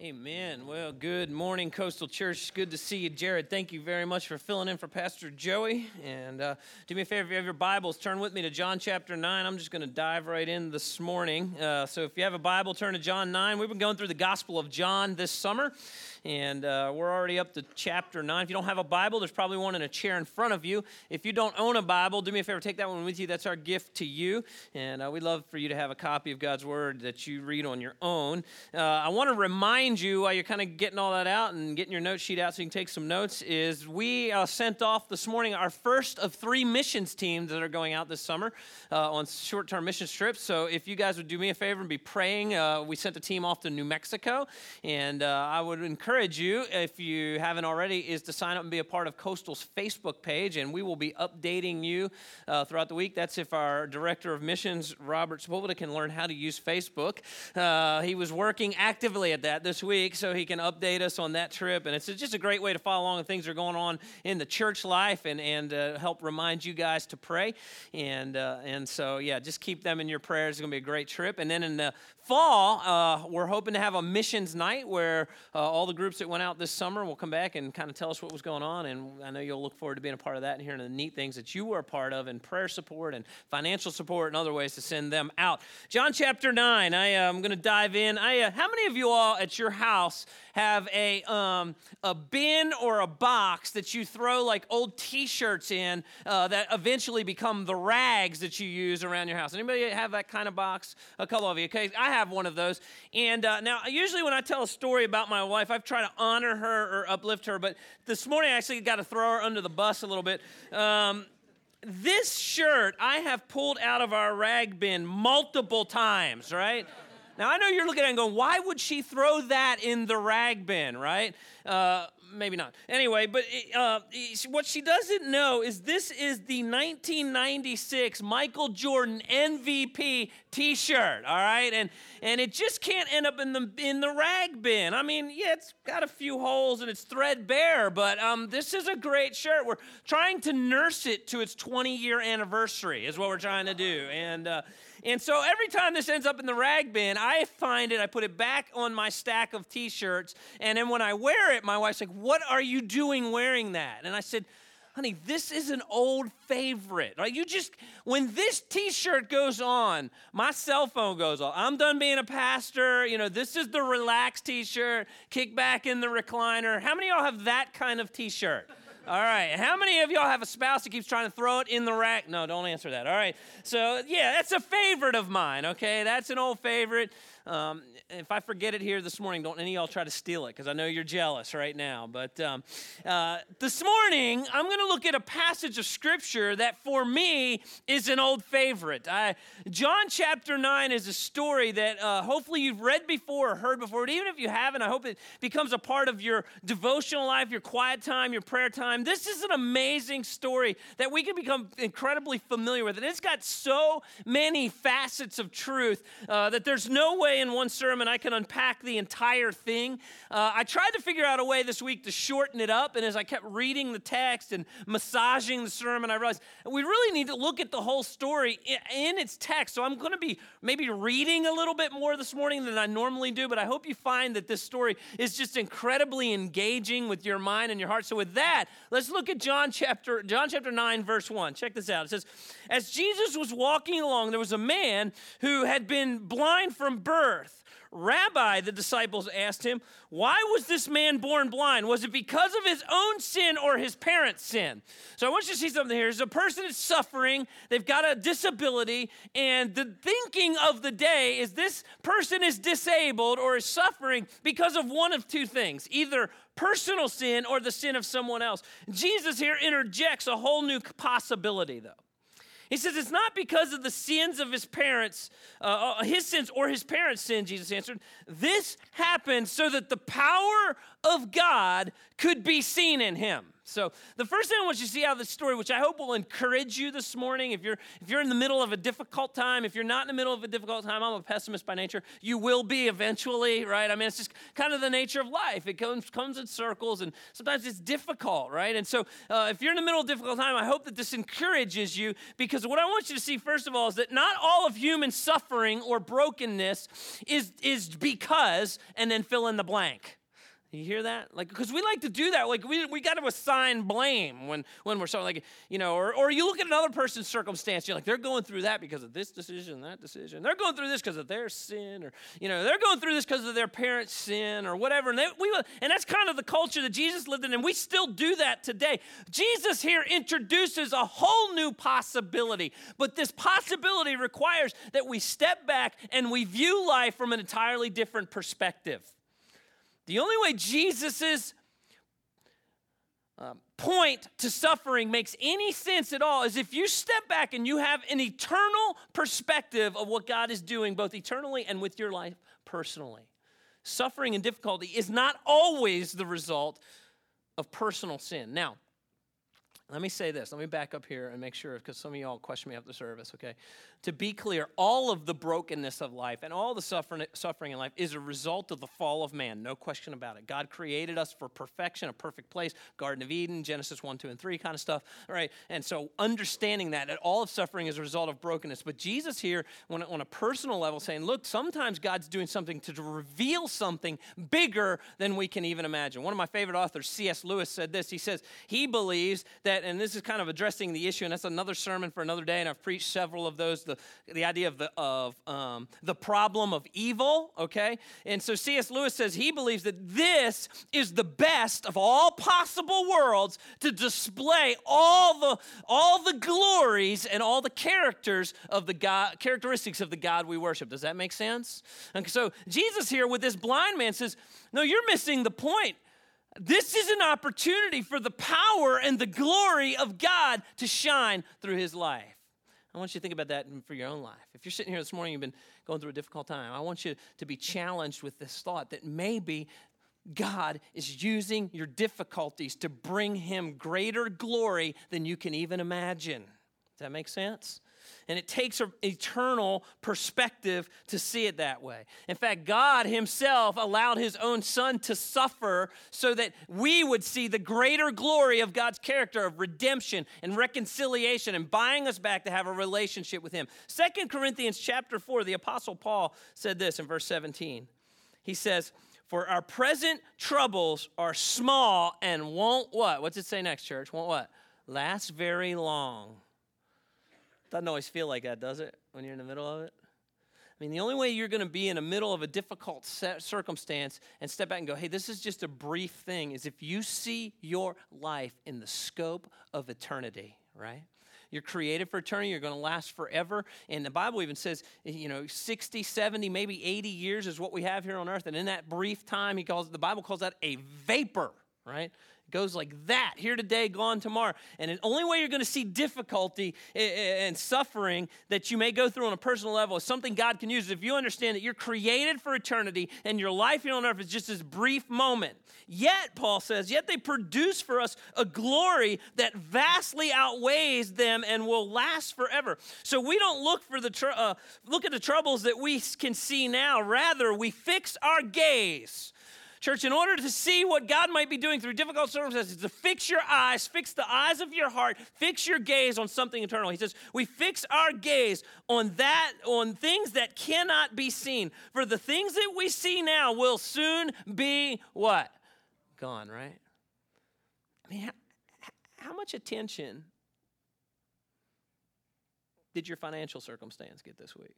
Amen. Well, good morning, Coastal Church. Good to see you, Jared. Thank you very much for filling in for Pastor Joey. And uh, do me a favor, if you have your Bibles, turn with me to John chapter 9. I'm just going to dive right in this morning. Uh, so if you have a Bible, turn to John 9. We've been going through the Gospel of John this summer, and uh, we're already up to chapter 9. If you don't have a Bible, there's probably one in a chair in front of you. If you don't own a Bible, do me a favor, take that one with you. That's our gift to you. And uh, we'd love for you to have a copy of God's Word that you read on your own. Uh, I want to remind you while you're kind of getting all that out and getting your note sheet out so you can take some notes is we uh, sent off this morning our first of three missions teams that are going out this summer uh, on short-term missions trips. So if you guys would do me a favor and be praying, uh, we sent a team off to New Mexico, and I would encourage you, if you haven't already, is to sign up and be a part of Coastal's Facebook page, and we will be updating you uh, throughout the week. That's if our director of missions, Robert Sepulveda, can learn how to use Facebook. Uh, he was working actively at that this week so he can update us on that trip. And it's just a great way to follow along with things that are going on in the church life and, and uh, help remind you guys to pray. And, uh, and so, yeah, just keep them in your prayers. It's going to be a great trip. And then in the fall, uh, we're hoping to have a missions night where uh, all the groups that went out this summer will come back and kind of tell us what was going on. And I know you'll look forward to being a part of that and hearing the neat things that you were a part of and prayer support and financial support and other ways to send them out. John chapter 9, I, am uh, going to dive in. I, uh, how many of you all at your house have a, um, a bin or a box that you throw like old t-shirts in uh, that eventually become the rags that you use around your house? Anybody have that kind of box? A couple of you. Okay, I have one of those. And uh, now, usually when I tell a story about my wife, I've tried to honor her or uplift her, but this morning I actually got to throw her under the bus a little bit. Um, this shirt I have pulled out of our rag bin multiple times, right? Now, I know you're looking at it and going, why would she throw that in the rag bin, right? Uh, maybe not. Anyway, but uh, what she doesn't know is this is the 1996 Michael Jordan MVP T-shirt. All right, and and it just can't end up in the in the rag bin. I mean, yeah, it's got a few holes and it's threadbare, but um, this is a great shirt. We're trying to nurse it to its 20 year anniversary. Is what we're trying to do, and. Uh, and so every time this ends up in the rag bin, I find it, I put it back on my stack of t shirts. And then when I wear it, my wife's like, What are you doing wearing that? And I said, honey, this is an old favorite. Like you just when this t-shirt goes on, my cell phone goes off. I'm done being a pastor. You know, this is the relaxed t-shirt, kick back in the recliner. How many of y'all have that kind of t-shirt? All right. How many of y'all have a spouse that keeps trying to throw it in the rack? No, don't answer that. All right. So, yeah, that's a favorite of mine, okay? That's an old favorite. Um, if I forget it here this morning, don't any of y'all try to steal it because I know you're jealous right now. But um, uh, this morning, I'm going to look at a passage of scripture that for me is an old favorite. I, John chapter 9 is a story that uh, hopefully you've read before or heard before. But even if you haven't, I hope it becomes a part of your devotional life, your quiet time, your prayer time. This is an amazing story that we can become incredibly familiar with. And it's got so many facets of truth uh, that there's no way in one sermon I can unpack the entire thing. Uh, I tried to figure out a way this week to shorten it up, and as I kept reading the text and massaging the sermon, I realized we really need to look at the whole story in, in its text. So I'm going to be maybe reading a little bit more this morning than I normally do, but I hope you find that this story is just incredibly engaging with your mind and your heart. So with that, let's look at John chapter John chapter 9 verse 1. Check this out. It says, "As Jesus was walking along, there was a man who had been blind from birth." Rabbi, the disciples asked him, Why was this man born blind? Was it because of his own sin or his parents' sin? So I want you to see something here. There's a person that's suffering, they've got a disability, and the thinking of the day is this person is disabled or is suffering because of one of two things either personal sin or the sin of someone else. Jesus here interjects a whole new possibility, though. He says it's not because of the sins of his parents, uh, uh, his sins or his parents' sin, Jesus answered. This happened so that the power of God could be seen in him. So the first thing I want you to see out of this story, which I hope will encourage you this morning, if you're if you're in the middle of a difficult time, if you're not in the middle of a difficult time, I'm a pessimist by nature. You will be eventually, right? I mean, it's just kind of the nature of life. It comes comes in circles, and sometimes it's difficult, right? And so, uh, if you're in the middle of a difficult time, I hope that this encourages you because what I want you to see first of all is that not all of human suffering or brokenness is is because, and then fill in the blank. You hear that? Like, because we like to do that. Like, we, we got to assign blame when, when we're so like, you know, or, or you look at another person's circumstance, you're like, they're going through that because of this decision, that decision. They're going through this because of their sin, or, you know, they're going through this because of their parents' sin, or whatever. And, they, we, and that's kind of the culture that Jesus lived in, and we still do that today. Jesus here introduces a whole new possibility, but this possibility requires that we step back and we view life from an entirely different perspective. The only way Jesus's um, point to suffering makes any sense at all is if you step back and you have an eternal perspective of what God is doing, both eternally and with your life personally. Suffering and difficulty is not always the result of personal sin. Now, let me say this. Let me back up here and make sure, because some of y'all question me after service, okay? to be clear, all of the brokenness of life and all the suffering, suffering in life is a result of the fall of man, no question about it. God created us for perfection, a perfect place, Garden of Eden, Genesis 1, 2, and 3 kind of stuff, right? And so understanding that, that all of suffering is a result of brokenness. But Jesus here, a, on a personal level, saying, look, sometimes God's doing something to reveal something bigger than we can even imagine. One of my favorite authors, C.S. Lewis, said this. He says, he believes that, and this is kind of addressing the issue, and that's another sermon for another day, and I've preached several of those the, the idea of the, of, um, the problem of evil, okay? And so C.S. Lewis says he believes that this is the best of all possible worlds to display all the, all the glories and all the characters of the God, characteristics of the God we worship. Does that make sense? And so Jesus here with this blind man says, no, you're missing the point. This is an opportunity for the power and the glory of God to shine through his life. I want you to think about that for your own life. If you're sitting here this morning, you've been going through a difficult time, I want you to be challenged with this thought that maybe God is using your difficulties to bring him greater glory than you can even imagine. Does that make sense? And it takes an eternal perspective to see it that way. In fact, God Himself allowed His own Son to suffer so that we would see the greater glory of God's character of redemption and reconciliation and buying us back to have a relationship with Him. Second Corinthians chapter 4, the Apostle Paul said this in verse 17. He says, For our present troubles are small and won't what? What's it say next, church? Won't what? Last very long. Doesn't always feel like that, does it, when you're in the middle of it? I mean, the only way you're going to be in the middle of a difficult circumstance and step back and go, hey, this is just a brief thing, is if you see your life in the scope of eternity, right? You're created for eternity. You're going to last forever. And the Bible even says, eh, you know, 60, 70, maybe 80 years is what we have here on earth. And in that brief time, he calls the Bible calls that a vapor, right? Goes like that here today, gone tomorrow. And the only way you're going to see difficulty and suffering that you may go through on a personal level is something God can use if you understand that you're created for eternity and your life here on earth is just this brief moment. Yet, Paul says, yet they produce for us a glory that vastly outweighs them and will last forever. So we don't look for the tr- uh, look at the troubles that we can see now. Rather, we fix our gaze Church, in order to see what God might be doing through difficult circumstances, to fix your eyes, fix the eyes of your heart, fix your gaze on something eternal. He says, we fix our gaze on that, on things that cannot be seen. For the things that we see now will soon be what? Gone, right? I mean, how, how much attention did your financial circumstance get this week?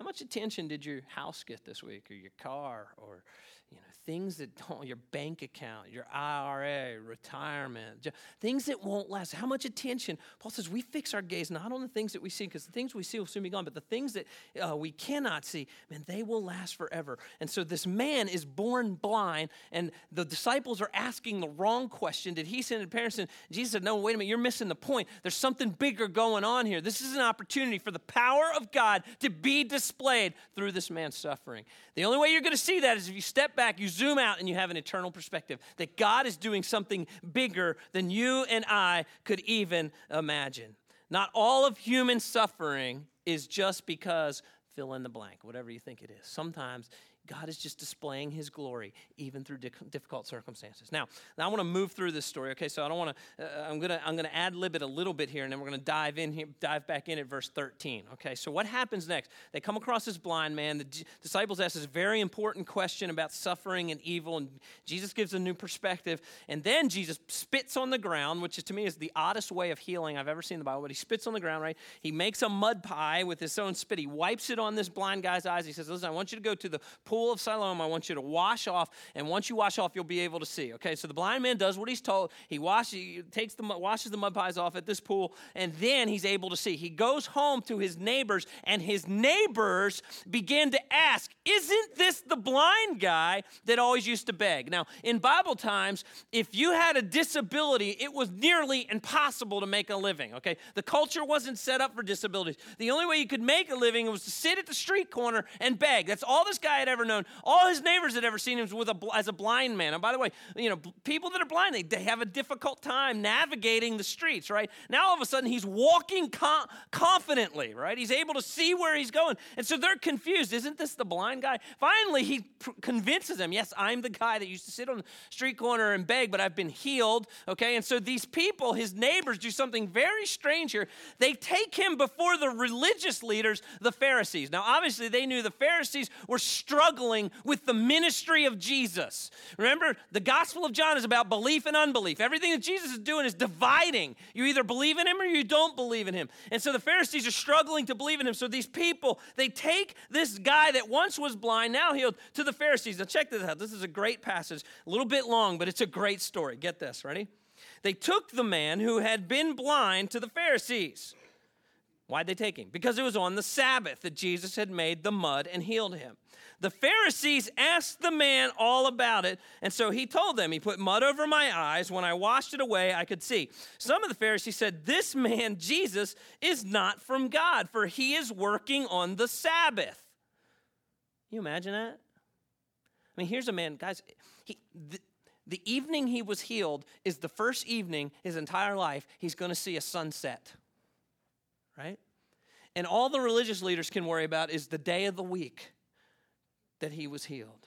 How much attention did your house get this week, or your car, or you know, things that don't, your bank account, your IRA, retirement, things that won't last. How much attention? Paul says we fix our gaze not on the things that we see, because the things we see will soon be gone, but the things that uh, we cannot see, man, they will last forever. And so this man is born blind, and the disciples are asking the wrong question. Did he sin in parents? And Jesus said, No, wait a minute, you're missing the point. There's something bigger going on here. This is an opportunity for the power of God to be displayed through this man's suffering. The only way you're going to see that is if you step back, you zoom out and you have an eternal perspective that God is doing something bigger than you and I could even imagine. Not all of human suffering is just because fill in the blank, whatever you think it is. Sometimes God is just displaying his glory even through difficult circumstances. Now, now I want to move through this story. Okay, so I don't want to. Uh, I'm gonna I'm gonna ad lib it a little bit here, and then we're gonna dive in here, dive back in at verse 13. Okay, so what happens next? They come across this blind man. The d- disciples ask this very important question about suffering and evil, and Jesus gives a new perspective. And then Jesus spits on the ground, which to me is the oddest way of healing I've ever seen in the Bible. But he spits on the ground, right? He makes a mud pie with his own spit. He wipes it on this blind guy's eyes. He says, "Listen, I want you to go to the pool." Pool of Siloam, I want you to wash off, and once you wash off, you'll be able to see. Okay, so the blind man does what he's told. He washes, he takes the washes the mud pies off at this pool, and then he's able to see. He goes home to his neighbors, and his neighbors begin to ask, "Isn't this the blind guy that always used to beg?" Now, in Bible times, if you had a disability, it was nearly impossible to make a living. Okay, the culture wasn't set up for disabilities. The only way you could make a living was to sit at the street corner and beg. That's all this guy had ever known. All his neighbors had ever seen him with a, as a blind man. And by the way, you know, people that are blind, they, they have a difficult time navigating the streets, right? Now all of a sudden he's walking com- confidently, right? He's able to see where he's going. And so they're confused. Isn't this the blind guy? Finally, he pr- convinces them, yes, I'm the guy that used to sit on the street corner and beg, but I've been healed, okay? And so these people, his neighbors, do something very strange here. They take him before the religious leaders, the Pharisees. Now, obviously, they knew the Pharisees were struggling with the ministry of Jesus. Remember, the Gospel of John is about belief and unbelief. Everything that Jesus is doing is dividing. You either believe in him or you don't believe in him. And so the Pharisees are struggling to believe in him. So these people, they take this guy that once was blind, now healed, to the Pharisees. Now check this out. This is a great passage, a little bit long, but it's a great story. Get this, ready? They took the man who had been blind to the Pharisees. Why'd they take him? Because it was on the Sabbath that Jesus had made the mud and healed him. The Pharisees asked the man all about it, and so he told them, He put mud over my eyes. When I washed it away, I could see. Some of the Pharisees said, This man, Jesus, is not from God, for he is working on the Sabbath. You imagine that? I mean, here's a man, guys, he, the, the evening he was healed is the first evening his entire life he's going to see a sunset, right? And all the religious leaders can worry about is the day of the week that he was healed.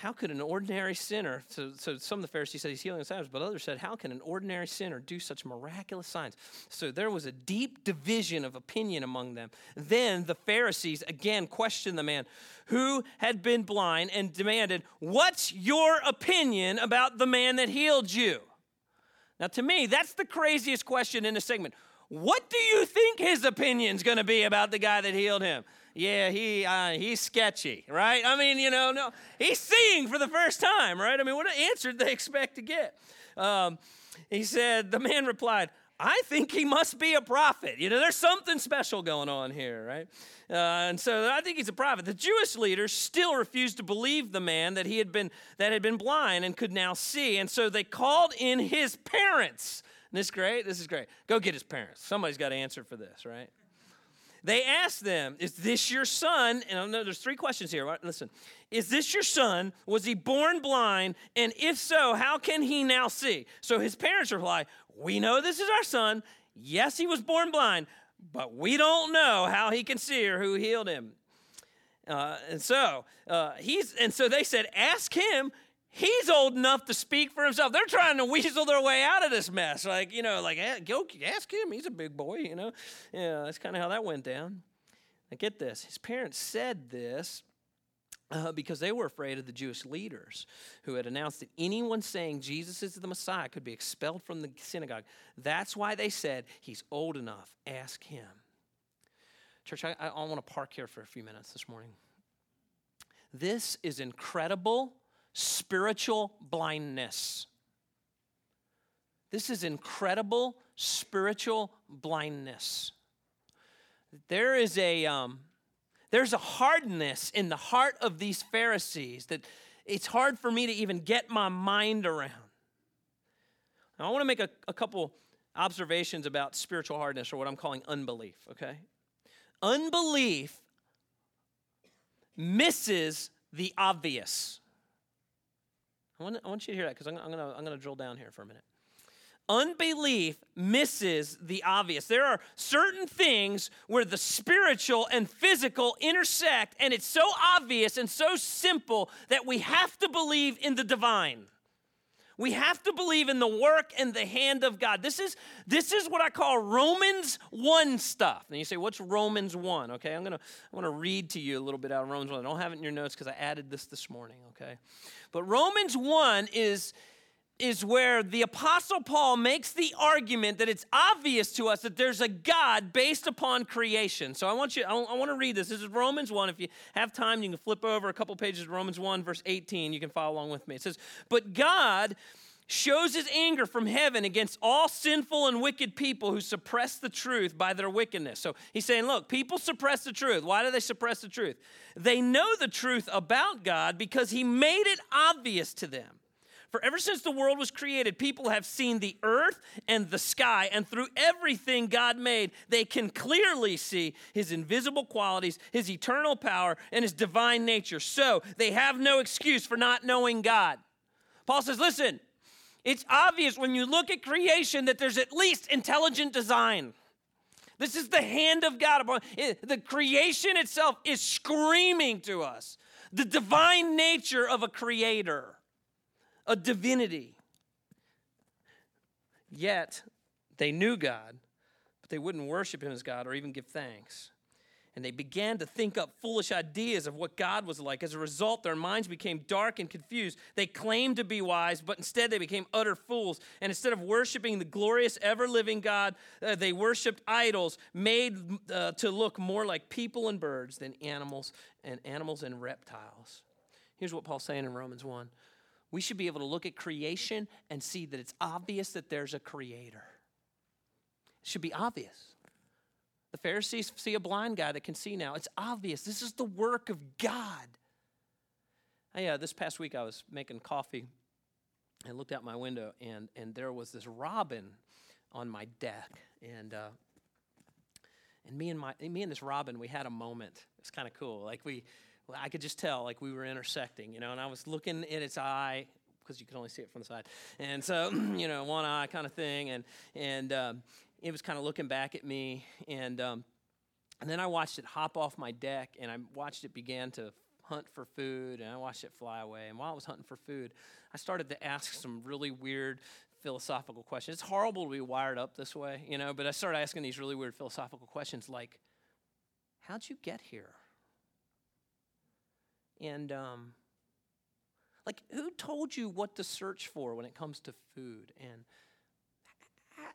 How could an ordinary sinner, so, so some of the Pharisees said he's healing the Sabbath, but others said, how can an ordinary sinner do such miraculous signs? So there was a deep division of opinion among them. Then the Pharisees again questioned the man who had been blind and demanded, What's your opinion about the man that healed you? Now, to me, that's the craziest question in the segment. What do you think his opinion's going to be about the guy that healed him? Yeah, he uh, he's sketchy, right? I mean, you know, no, he's seeing for the first time, right? I mean, what answer did they expect to get? Um, he said, the man replied, I think he must be a prophet. You know, there's something special going on here, right? Uh, and so I think he's a prophet. The Jewish leaders still refused to believe the man that he had been that had been blind and could now see, and so they called in his parents isn't this great? This is great. Go get his parents. Somebody's got to answer for this, right? They asked them, Is this your son? And I know there's three questions here. Listen. Is this your son? Was he born blind? And if so, how can he now see? So his parents reply, We know this is our son. Yes, he was born blind, but we don't know how he can see or who healed him. Uh, and so uh, he's and so they said, Ask him he's old enough to speak for himself. They're trying to weasel their way out of this mess. Like, you know, like, go ask him. He's a big boy, you know. Yeah, that's kind of how that went down. Now, get this. His parents said this uh, because they were afraid of the Jewish leaders who had announced that anyone saying Jesus is the Messiah could be expelled from the synagogue. That's why they said, he's old enough. Ask him. Church, I, I want to park here for a few minutes this morning. This is incredible spiritual blindness. This is incredible spiritual blindness. There is a um, there's a hardness in the heart of these Pharisees that it's hard for me to even get my mind around. Now, I want to make a, a couple observations about spiritual hardness or what I'm calling unbelief, okay? Unbelief misses the obvious. I want, I want you to hear that because I'm, I'm going to drill down here for a minute. Unbelief misses the obvious. There are certain things where the spiritual and physical intersect, and it's so obvious and so simple that we have to believe in the divine. We have to believe in the work and the hand of God. This is, this is what I call Romans 1 stuff. And you say, what's Romans 1? Okay, I'm gonna I want to read to you a little bit out of Romans 1. I don't have it in your notes because I added this this morning, okay? But Romans 1 is is where the apostle Paul makes the argument that it's obvious to us that there's a God based upon creation. So I want you I, want to read this. This is Romans 1. If you have time, you can flip over a couple pages of Romans 1 verse 18. You can follow along with me. It says, "But God shows his anger from heaven against all sinful and wicked people who suppress the truth by their wickedness. So he's saying, look, people suppress the truth. Why do they suppress the truth? They know the truth about God because he made it obvious to them. For ever since the world was created, people have seen the earth and the sky, and through everything God made, they can clearly see his invisible qualities, his eternal power, and his divine nature. So they have no excuse for not knowing God. Paul says, listen, it's obvious when you look at creation that there's at least intelligent design. This is the hand of God. The creation itself is screaming to us the divine nature of a creator a divinity. Yet they knew God, but they wouldn't worship him as God or even give thanks. And they began to think up foolish ideas of what God was like. As a result, their minds became dark and confused. They claimed to be wise, but instead they became utter fools. And instead of worshiping the glorious, ever living God, uh, they worshiped idols made uh, to look more like people and birds than animals and animals and reptiles. Here's what Paul's saying in Romans 1 we should be able to look at creation and see that it's obvious that there's a creator. It should be obvious. The Pharisees see a blind guy that can see now. It's obvious. This is the work of God. I, uh, this past week, I was making coffee and looked out my window, and, and there was this robin on my deck. And, uh, and me and my me and this robin, we had a moment. It's kind of cool. Like we I could just tell like we were intersecting, you know, and I was looking at its eye because you could only see it from the side, and so you know, one eye kind of thing, and and um, it was kind of looking back at me, and um, and then I watched it hop off my deck, and I watched it begin to hunt for food, and I watched it fly away. And while I was hunting for food, I started to ask some really weird philosophical questions. It's horrible to be wired up this way, you know, but I started asking these really weird philosophical questions like, how'd you get here? And um, like, who told you what to search for when it comes to food? And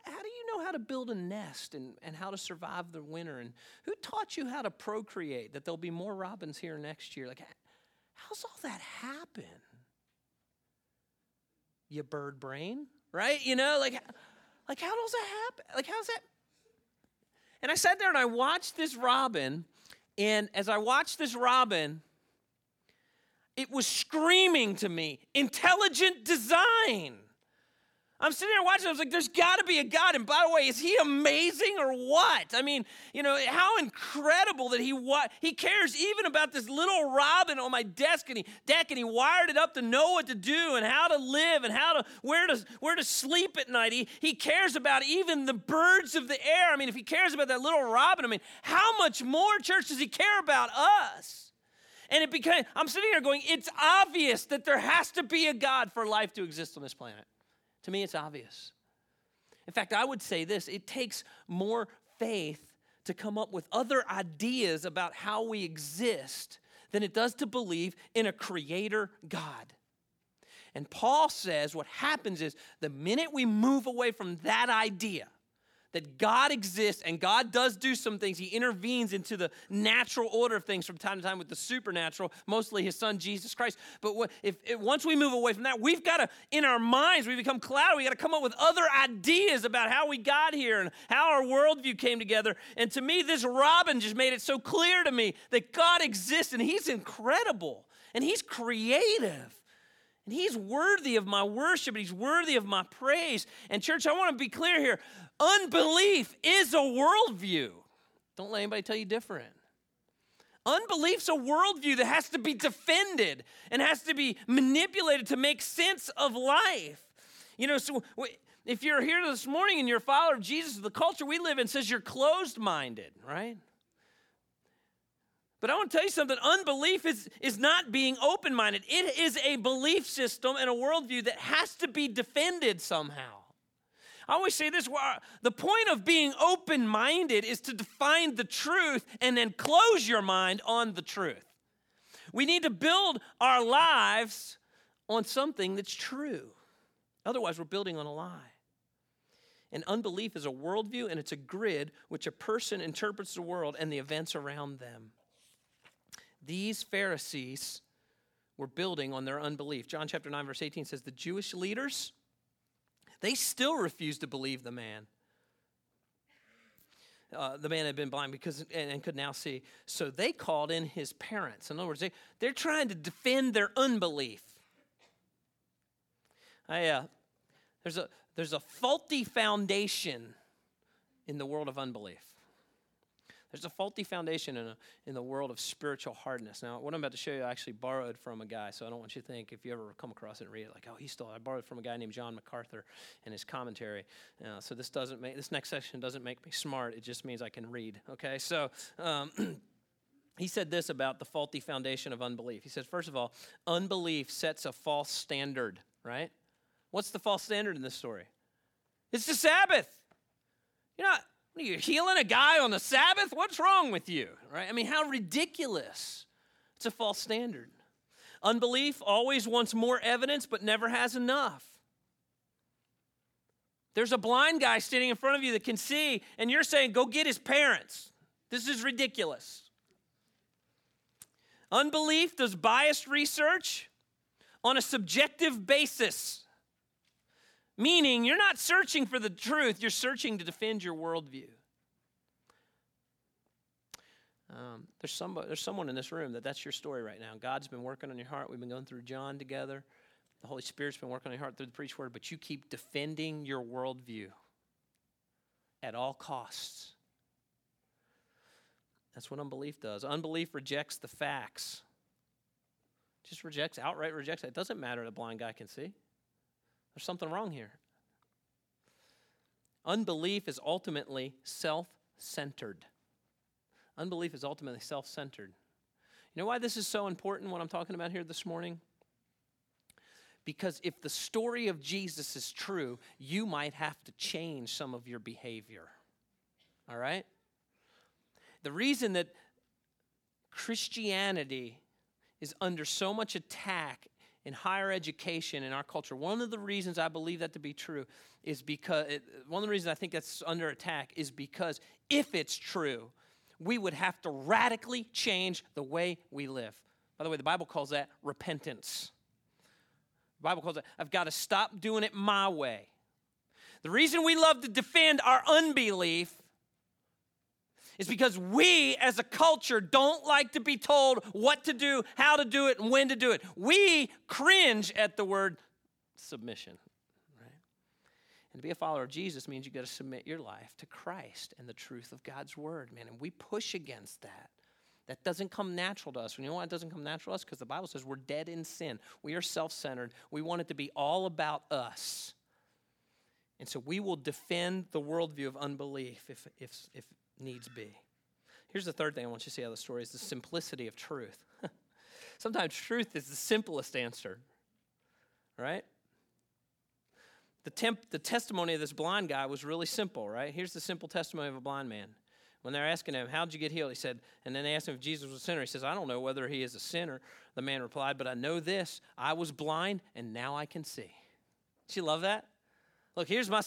how do you know how to build a nest and, and how to survive the winter? And who taught you how to procreate, that there'll be more robins here next year? Like, how's all that happen? You bird brain, right? You know, like, like how does that happen? Like, how's that? And I sat there and I watched this robin. And as I watched this robin, it was screaming to me intelligent design. I'm sitting there watching. I was like, "There's got to be a God." And by the way, is He amazing or what? I mean, you know, how incredible that He what He cares even about this little robin on my desk and he deck, and He wired it up to know what to do and how to live and how to where to where to sleep at night. He He cares about even the birds of the air. I mean, if He cares about that little robin, I mean, how much more, church, does He care about us? And it became, I'm sitting here going, it's obvious that there has to be a God for life to exist on this planet. To me, it's obvious. In fact, I would say this it takes more faith to come up with other ideas about how we exist than it does to believe in a creator God. And Paul says what happens is the minute we move away from that idea, that God exists and God does do some things. He intervenes into the natural order of things from time to time with the supernatural, mostly his son Jesus Christ. But if, if once we move away from that, we've got to, in our minds, we become cloudy. We got to come up with other ideas about how we got here and how our worldview came together. And to me, this robin just made it so clear to me that God exists and he's incredible and he's creative. And he's worthy of my worship and he's worthy of my praise. And, church, I want to be clear here. Unbelief is a worldview. Don't let anybody tell you different. Unbelief's a worldview that has to be defended and has to be manipulated to make sense of life. You know, so if you're here this morning and you're a follower of Jesus, the culture we live in says you're closed minded, right? But I want to tell you something unbelief is, is not being open minded, it is a belief system and a worldview that has to be defended somehow. I always say this the point of being open minded is to define the truth and then close your mind on the truth. We need to build our lives on something that's true. Otherwise, we're building on a lie. And unbelief is a worldview and it's a grid which a person interprets the world and the events around them. These Pharisees were building on their unbelief. John chapter 9, verse 18 says, The Jewish leaders, they still refused to believe the man. Uh, the man had been blind because and, and, could now see. So they called in his parents. In other words, they, they're trying to defend their unbelief. I, uh, there's, a, there's a faulty foundation in the world of unbelief. There's a faulty foundation in, a, in the world of spiritual hardness. Now, what I'm about to show you, I actually borrowed from a guy, so I don't want you to think if you ever come across it and read it, like, oh, he stole it. I borrowed from a guy named John MacArthur in his commentary. Uh, so this doesn't make, this next section doesn't make me smart. It just means I can read, okay? So, um, he said this about the faulty foundation of unbelief. He says, first of all, unbelief sets a false standard, right? What's the false standard in this story? It's the Sabbath. You're not, are you healing a guy on the Sabbath? What's wrong with you? Right? I mean, how ridiculous. It's a false standard. Unbelief always wants more evidence but never has enough. There's a blind guy standing in front of you that can see, and you're saying, go get his parents. This is ridiculous. Unbelief does biased research on a subjective basis. Meaning, you're not searching for the truth, you're searching to defend your worldview. Um, there's, there's someone in this room that that's your story right now. God's been working on your heart. We've been going through John together. The Holy Spirit's been working on your heart through the preached word, but you keep defending your worldview at all costs. That's what unbelief does. Unbelief rejects the facts. Just rejects, outright rejects it. It doesn't matter the blind guy can see. There's something wrong here. Unbelief is ultimately self centered. Unbelief is ultimately self centered. You know why this is so important, what I'm talking about here this morning? Because if the story of Jesus is true, you might have to change some of your behavior. All right? The reason that Christianity is under so much attack in higher education in our culture, one of the reasons I believe that to be true is because, it, one of the reasons I think that's under attack is because if it's true, we would have to radically change the way we live. By the way, the Bible calls that repentance. The Bible calls it, I've got to stop doing it my way. The reason we love to defend our unbelief is because we as a culture don't like to be told what to do, how to do it, and when to do it. We cringe at the word submission. Right? And to be a follower of Jesus means you got to submit your life to Christ and the truth of God's word, man. And we push against that. That doesn't come natural to us. And you know why it doesn't come natural to us? Because the Bible says we're dead in sin. We are self centered. We want it to be all about us. And so we will defend the worldview of unbelief if, if, if needs be. Here's the third thing I want you to see out of the story is the simplicity of truth. Sometimes truth is the simplest answer, right? The, temp- the testimony of this blind guy was really simple, right? Here's the simple testimony of a blind man. When they're asking him, How'd you get healed? He said, and then they asked him if Jesus was a sinner. He says, I don't know whether he is a sinner. The man replied, But I know this I was blind and now I can see. Did you love that? Look, here's my.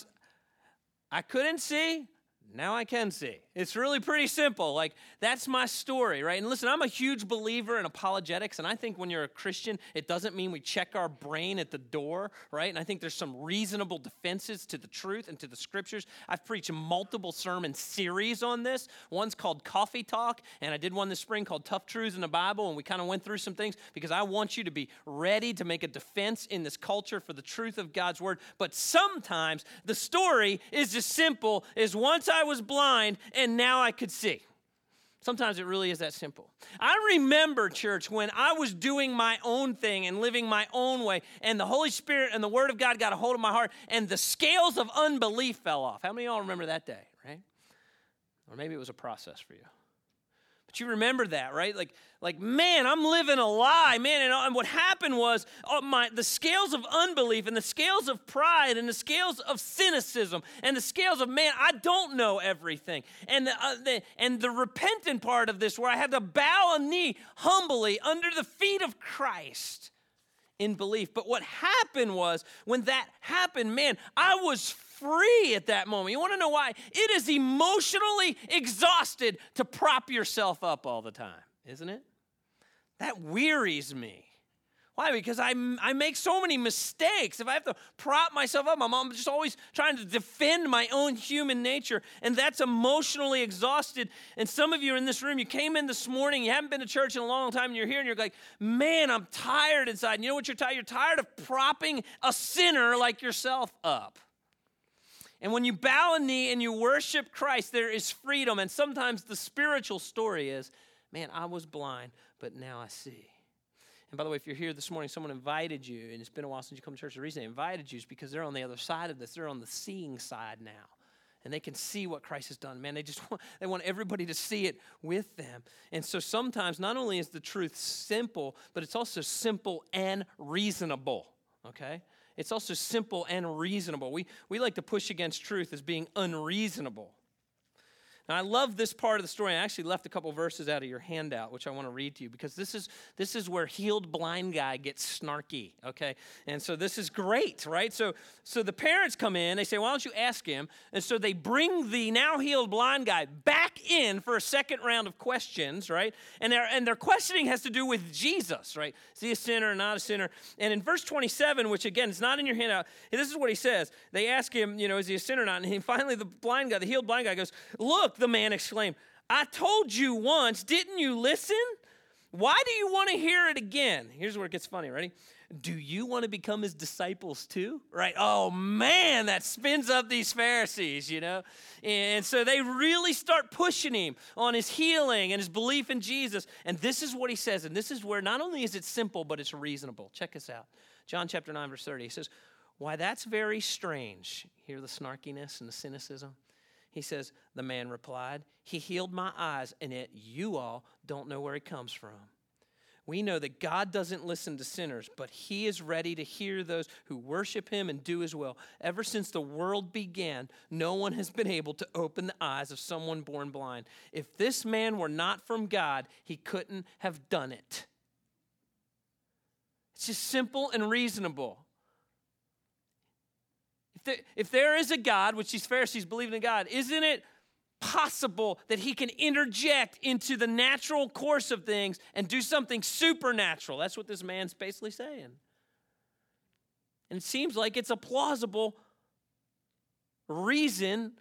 I couldn't see, now I can see. It's really pretty simple. Like, that's my story, right? And listen, I'm a huge believer in apologetics, and I think when you're a Christian, it doesn't mean we check our brain at the door, right? And I think there's some reasonable defenses to the truth and to the scriptures. I've preached multiple sermon series on this. One's called Coffee Talk, and I did one this spring called Tough Truths in the Bible, and we kind of went through some things because I want you to be ready to make a defense in this culture for the truth of God's word. But sometimes the story is as simple as once I was blind and now I could see. Sometimes it really is that simple. I remember, church, when I was doing my own thing and living my own way, and the Holy Spirit and the Word of God got a hold of my heart, and the scales of unbelief fell off. How many of y'all remember that day, right? Or maybe it was a process for you. You remember that, right? Like, like man, I'm living a lie, man. And, and what happened was oh, my the scales of unbelief and the scales of pride and the scales of cynicism and the scales of man, I don't know everything. And the, uh, the and the repentant part of this, where I had to bow a knee humbly under the feet of Christ in belief. But what happened was when that happened, man, I was free at that moment. You want to know why? It is emotionally exhausted to prop yourself up all the time, isn't it? That wearies me. Why? Because I, I make so many mistakes. If I have to prop myself up, I'm just always trying to defend my own human nature. And that's emotionally exhausted. And some of you are in this room, you came in this morning, you haven't been to church in a long time, and you're here and you're like, man, I'm tired inside. And you know what you're tired? You're tired of propping a sinner like yourself up. And when you bow a knee and you worship Christ, there is freedom. And sometimes the spiritual story is, man, I was blind, but now I see. And by the way, if you're here this morning, someone invited you, and it's been a while since you come to church. The reason they invited you is because they're on the other side of this. They're on the seeing side now. And they can see what Christ has done. Man, they just want, they want everybody to see it with them. And so sometimes not only is the truth simple, but it's also simple and reasonable. Okay? It's also simple and reasonable. We, we like to push against truth as being unreasonable. Now, I love this part of the story. I actually left a couple verses out of your handout, which I want to read to you because this is this is where healed blind guy gets snarky. Okay, and so this is great, right? So so the parents come in. They say, "Why don't you ask him?" And so they bring the now healed blind guy back in for a second round of questions, right? And their and their questioning has to do with Jesus, right? Is he a sinner or not a sinner? And in verse 27, which again is not in your handout, this is what he says. They ask him, you know, is he a sinner or not? And he, finally, the blind guy, the healed blind guy, goes, "Look." The man exclaimed. I told you once, didn't you listen? Why do you want to hear it again? Here's where it gets funny. Ready? Do you want to become his disciples too? Right? Oh man, that spins up these Pharisees, you know? And so they really start pushing him on his healing and his belief in Jesus. And this is what he says. And this is where not only is it simple, but it's reasonable. Check this out. John chapter 9, verse 30. He says, Why, that's very strange. Hear the snarkiness and the cynicism? He says, The man replied, He healed my eyes, and yet you all don't know where he comes from. We know that God doesn't listen to sinners, but He is ready to hear those who worship Him and do His will. Ever since the world began, no one has been able to open the eyes of someone born blind. If this man were not from God, he couldn't have done it. It's just simple and reasonable there, if there is a God, which these Pharisees believe in God, isn't it possible that he can interject into the natural course of things and do something supernatural? That's what this man's basically saying. And it seems like it's a plausible reason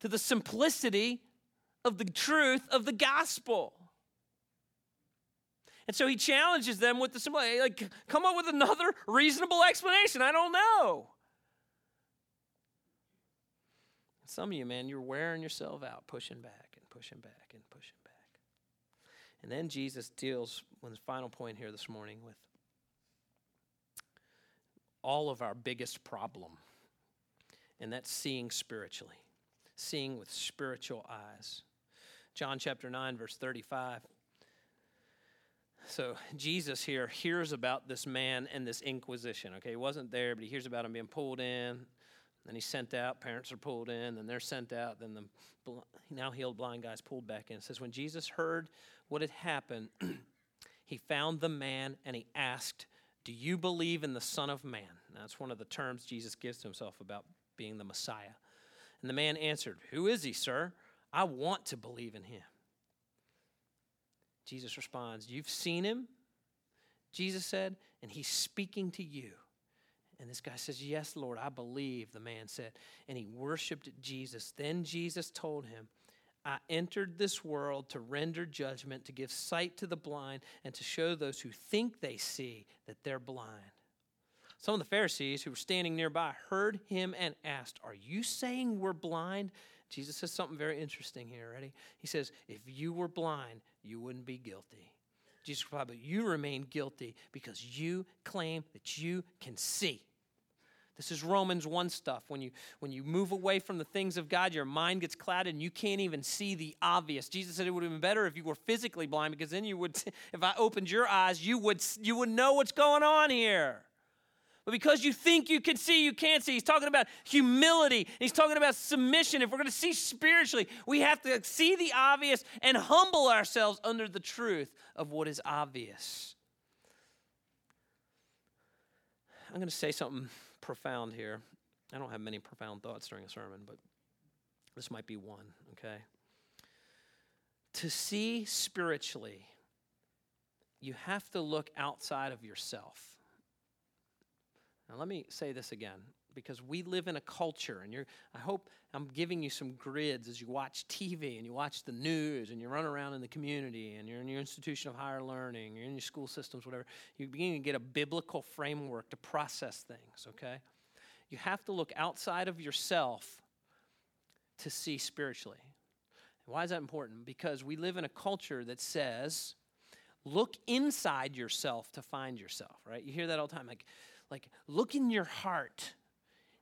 to the simplicity of the truth of the gospel. And so he challenges them with the simple, like, come up with another reasonable explanation. I don't know. Some of you, man, you're wearing yourself out, pushing back and pushing back and pushing back. And then Jesus deals with his final point here this morning with all of our biggest problem, and that's seeing spiritually, seeing with spiritual eyes. John chapter 9, verse 35. So Jesus here hears about this man and this inquisition. Okay, he wasn't there, but he hears about him being pulled in, then he's sent out. Parents are pulled in. Then they're sent out. Then the now healed blind guy's pulled back in. It says, When Jesus heard what had happened, he found the man and he asked, Do you believe in the Son of Man? Now, that's one of the terms Jesus gives to himself about being the Messiah. And the man answered, Who is he, sir? I want to believe in him. Jesus responds, You've seen him, Jesus said, and he's speaking to you. And this guy says, Yes, Lord, I believe, the man said. And he worshiped Jesus. Then Jesus told him, I entered this world to render judgment, to give sight to the blind, and to show those who think they see that they're blind. Some of the Pharisees who were standing nearby heard him and asked, Are you saying we're blind? Jesus says something very interesting here. Ready? He says, If you were blind, you wouldn't be guilty. Jesus replied, But you remain guilty because you claim that you can see. This is Romans 1 stuff. When you, when you move away from the things of God, your mind gets clouded and you can't even see the obvious. Jesus said it would have been better if you were physically blind because then you would, if I opened your eyes, you would, you would know what's going on here. But because you think you can see, you can't see. He's talking about humility. He's talking about submission. If we're going to see spiritually, we have to see the obvious and humble ourselves under the truth of what is obvious. I'm going to say something profound here. I don't have many profound thoughts during a sermon, but this might be one, okay? To see spiritually, you have to look outside of yourself. Now, let me say this again because we live in a culture, and you're, I hope I'm giving you some grids as you watch TV and you watch the news and you run around in the community and you're in your institution of higher learning, you're in your school systems, whatever. You begin to get a biblical framework to process things, okay? You have to look outside of yourself to see spiritually. Why is that important? Because we live in a culture that says, look inside yourself to find yourself, right? You hear that all the time. Like, like look in your heart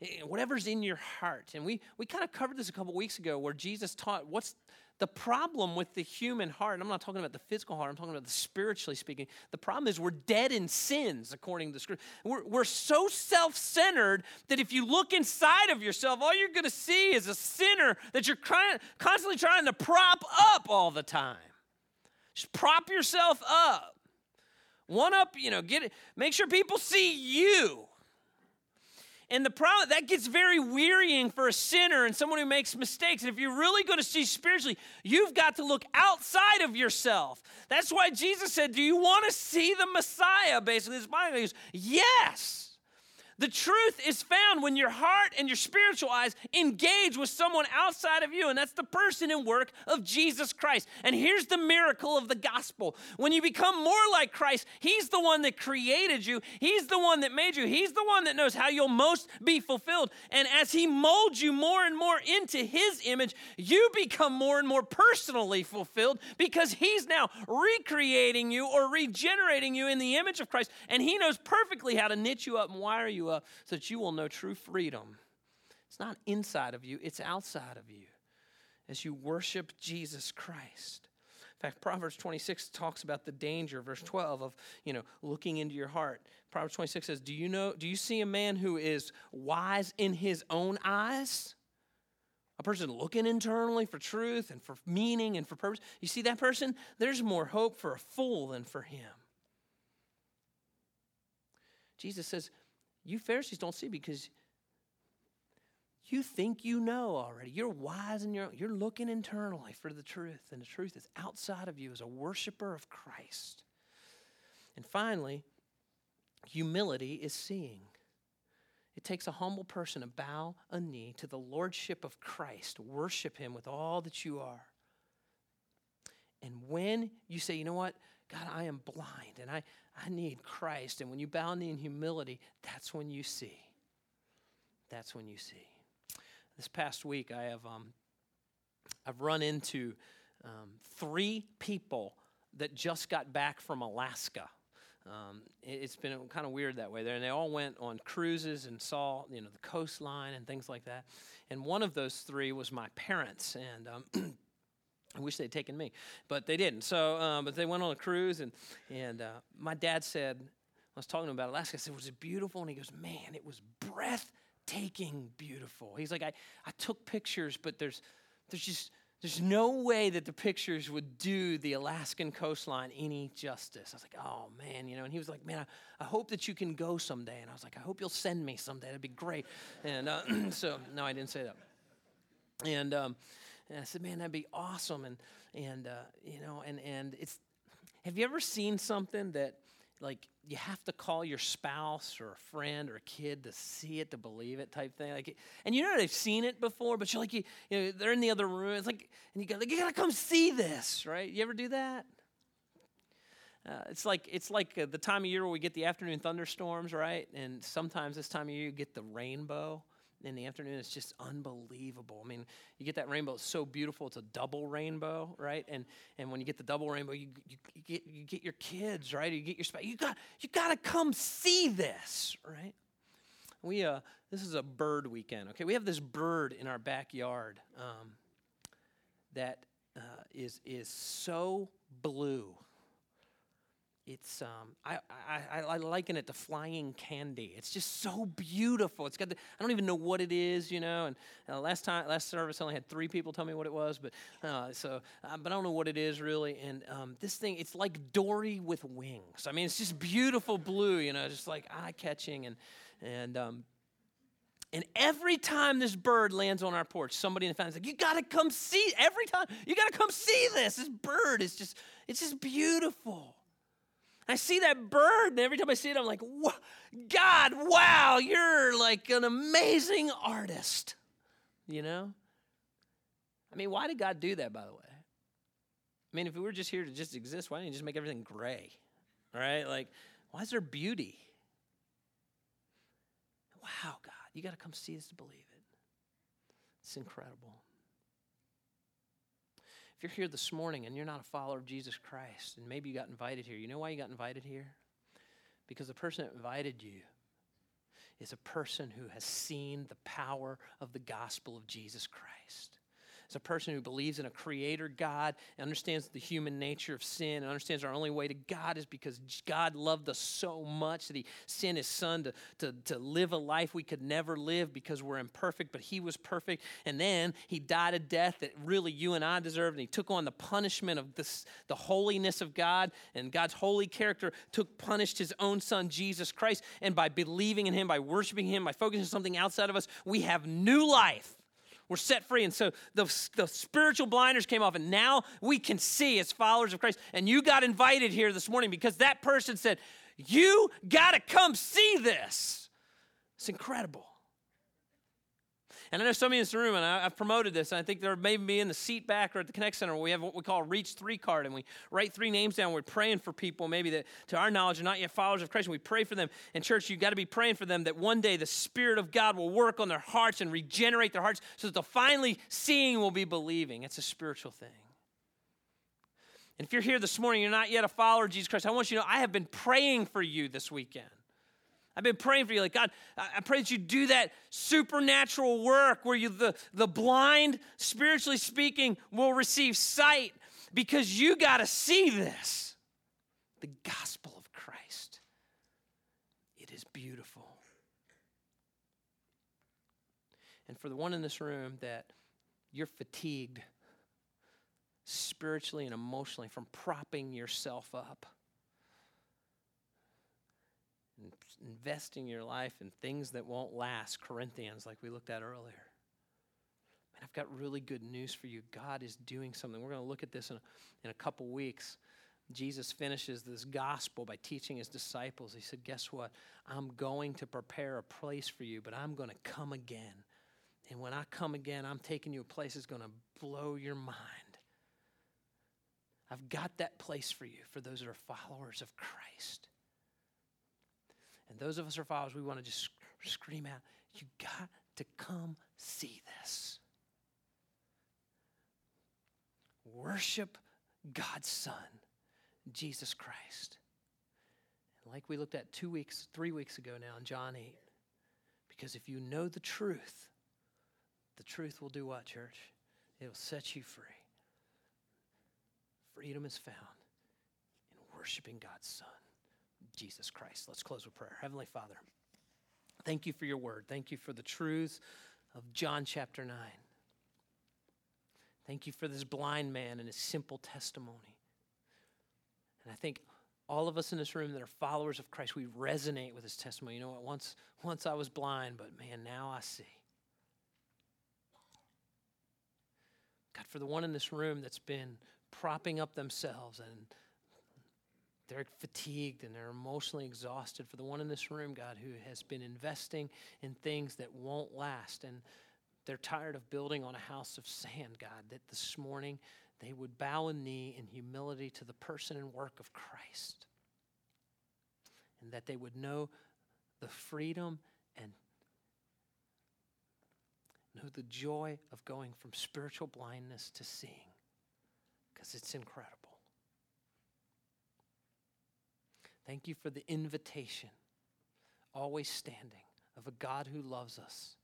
eh, whatever's in your heart. And we we kind of covered this a couple weeks ago where jesus taught what's the problem with the human heart. I'm not talking about the physical heart i'm talking about the spiritually speaking. The problem is we're dead in sins according to the scripture we're, we're so self-centered that if you look inside of yourself all you're going to see is a sinner that you're crying, constantly trying to prop up all the time. Just prop yourself up one up, you know, get it, make sure people see you. And the problem that gets very wearying for a sinner and someone who makes mistakes. And if you're really going to see spiritually, you've got to look outside of yourself. That's why Jesus said, "Do you want to see the Messiah?" Basically, this Bible goes, "Yes." The truth is found when your heart and your spiritual eyes engage with someone outside of you, and that's the person and work of Jesus Christ. And here's the miracle of the gospel. When you become more like Christ, He's the one that created you, He's the one that made you, He's the one that knows how you'll most be fulfilled. And as He molds you more and more into His image, you become more and more personally fulfilled because He's now recreating you or regenerating you in the image of Christ, and He knows perfectly how to knit you up and wire you up up so that you will know true freedom. It's not inside of you, it's outside of you as you worship Jesus Christ. In fact, Proverbs 26 talks about the danger, verse 12, of, you know, looking into your heart. Proverbs 26 says, Do you know, do you see a man who is wise in his own eyes? A person looking internally for truth and for meaning and for purpose. You see that person? There's more hope for a fool than for him. Jesus says, you Pharisees don't see because you think you know already. You're wise and you're, you're looking internally for the truth, and the truth is outside of you as a worshiper of Christ. And finally, humility is seeing. It takes a humble person to bow a knee to the lordship of Christ, worship him with all that you are. And when you say, you know what, God, I am blind and I, I need Christ. And when you bow knee in humility, that's when you see. That's when you see. This past week, I have um, I've run into um, three people that just got back from Alaska. Um, it, has been kind of weird that way there, and they all went on cruises and saw you know the coastline and things like that. And one of those three was my parents, and um, I wish they'd taken me, but they didn't. So, um, but they went on a cruise, and and uh, my dad said, I was talking to him about Alaska. I said, "Was it beautiful?" And he goes, "Man, it was breathtaking beautiful." He's like, "I I took pictures, but there's there's just there's no way that the pictures would do the Alaskan coastline any justice." I was like, "Oh man, you know." And he was like, "Man, I, I hope that you can go someday." And I was like, "I hope you'll send me someday. That'd be great." And uh, so, no, I didn't say that. And um, and I said, man, that'd be awesome. And, and uh, you know, and, and it's, have you ever seen something that, like, you have to call your spouse or a friend or a kid to see it, to believe it type thing? Like, and you know they've seen it before, but you're like, you, you know, they're in the other room. It's like, and you go, like, you gotta come see this, right? You ever do that? Uh, it's like it's like uh, the time of year where we get the afternoon thunderstorms, right? And sometimes this time of year you get the rainbow in the afternoon. It's just unbelievable. I mean, you get that rainbow. It's so beautiful. It's a double rainbow, right? And and when you get the double rainbow, you, you, you get you get your kids, right? You get your spouse. You got you got to come see this, right? We uh, this is a bird weekend. Okay, we have this bird in our backyard um, that uh, is is so blue it's um, I, I, I liken it to flying candy. It's just so beautiful. It's got the, I don't even know what it is, you know. And uh, last time, last service, I only had three people tell me what it was, but uh, so uh, but I don't know what it is really. And um, this thing, it's like Dory with wings. I mean, it's just beautiful blue, you know, just like eye catching and and um, and every time this bird lands on our porch, somebody in the family's like, "You got to come see." Every time, you got to come see this. This bird is just, it's just beautiful. I see that bird, and every time I see it, I'm like, God, wow, you're like an amazing artist. You know? I mean, why did God do that, by the way? I mean, if we were just here to just exist, why didn't He just make everything gray? Right? Like, why is there beauty? Wow, God, you got to come see this to believe it. It's incredible. If you're here this morning and you're not a follower of Jesus Christ, and maybe you got invited here, you know why you got invited here? Because the person that invited you is a person who has seen the power of the gospel of Jesus Christ as a person who believes in a creator God, and understands the human nature of sin, and understands our only way to God is because God loved us so much that He sent His Son to, to, to live a life we could never live because we're imperfect, but He was perfect. And then He died a death that really you and I deserved, and He took on the punishment of this, the holiness of God, and God's holy character took punished His own Son, Jesus Christ. And by believing in Him, by worshiping Him, by focusing on something outside of us, we have new life we're set free. And so the, the spiritual blinders came off, and now we can see as followers of Christ. And you got invited here this morning because that person said, You got to come see this. It's incredible. And I know some of you in this room, and I, have promoted this, and I think there may be in the seat back or at the Connect Center, we have what we call Reach 3 card, and we write three names down. We're praying for people, maybe that to our knowledge are not yet followers of Christ, we pray for them. And church, you've got to be praying for them that one day the Spirit of God will work on their hearts and regenerate their hearts so that the finally seeing will be believing. It's a spiritual thing. And if you're here this morning, you're not yet a follower of Jesus Christ, I want you to know I have been praying for you this weekend. I've been praying for you. Like, God, I pray that you do that supernatural work where you, the, the blind, spiritually speaking, will receive sight because you got to see this. The gospel of Christ. It is beautiful. And for the one in this room that you're fatigued spiritually and emotionally from propping yourself up investing your life in things that won't last, Corinthians, like we looked at earlier. Man, I've got really good news for you. God is doing something. We're going to look at this in in a couple weeks. Jesus finishes this gospel by teaching his disciples. He said, Guess what? I'm going to prepare a place for you, but I'm going to come again. And when I come again, I'm taking you a place that's going to blow your mind. I've got that place for you for those that are followers of Christ. And those of us who are followers, we want to just scream out, You got to come see this. Worship God's Son, Jesus Christ. And like we looked at two weeks, three weeks ago now in John 8, because if you know the truth, the truth will do what, church? It will set you free. Freedom is found in worshiping God's Son. Jesus Christ. Let's close with prayer. Heavenly Father, thank you for your word. Thank you for the truth of John chapter 9. Thank you for this blind man and his simple testimony. And I think all of us in this room that are followers of Christ, we resonate with his testimony. You know what? Once, once I was blind, but man, now I see. God, for the one in this room that's been propping up themselves and they're fatigued and they're emotionally exhausted. For the one in this room, God, who has been investing in things that won't last and they're tired of building on a house of sand, God, that this morning they would bow a knee in humility to the person and work of Christ. And that they would know the freedom and Know the joy of going from spiritual blindness to seeing, because it's incredible. Thank you for the invitation, always standing, of a God who loves us,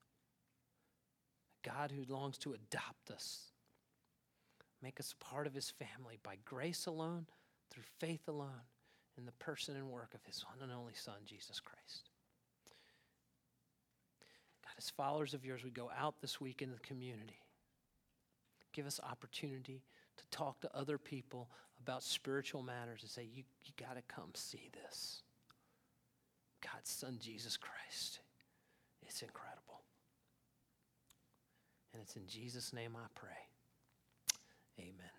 a God who longs to adopt us, make us part of his family by grace alone, through faith alone, in the person and work of his one and only Son, Jesus Christ. God, as followers of yours, we go out this week in the community. Give us opportunity to talk to other people about spiritual matters and say, you, you got to come see this. God's Son, Jesus Christ. It's incredible. And it's in Jesus' name I pray. Amen.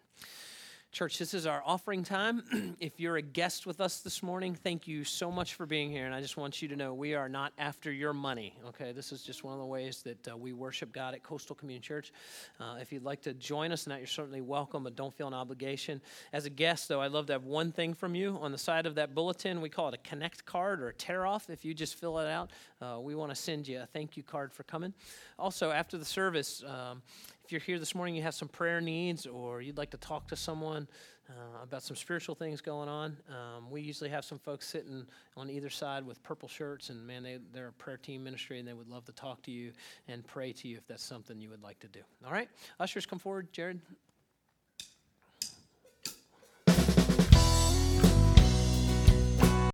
Church, this is our offering time. if you're a guest with us this morning, thank you so much for being here. And I just want you to know we are not after your money, okay? This is just one of the ways that uh, we worship God at Coastal Community Church. Uh, if you'd like to join us in that, you're certainly welcome, but don't feel an obligation. As a guest, though, I'd love to have one thing from you. On the side of that bulletin, we call it a connect card or a tear off. If you just fill it out, uh, we want to send you a thank you card for coming. Also, after the service, um, if you're here this morning, you have some prayer needs, or you'd like to talk to someone uh, about some spiritual things going on, um, we usually have some folks sitting on either side with purple shirts, and man, they, they're a prayer team ministry, and they would love to talk to you and pray to you if that's something you would like to do. All right? Ushers, come forward. Jared.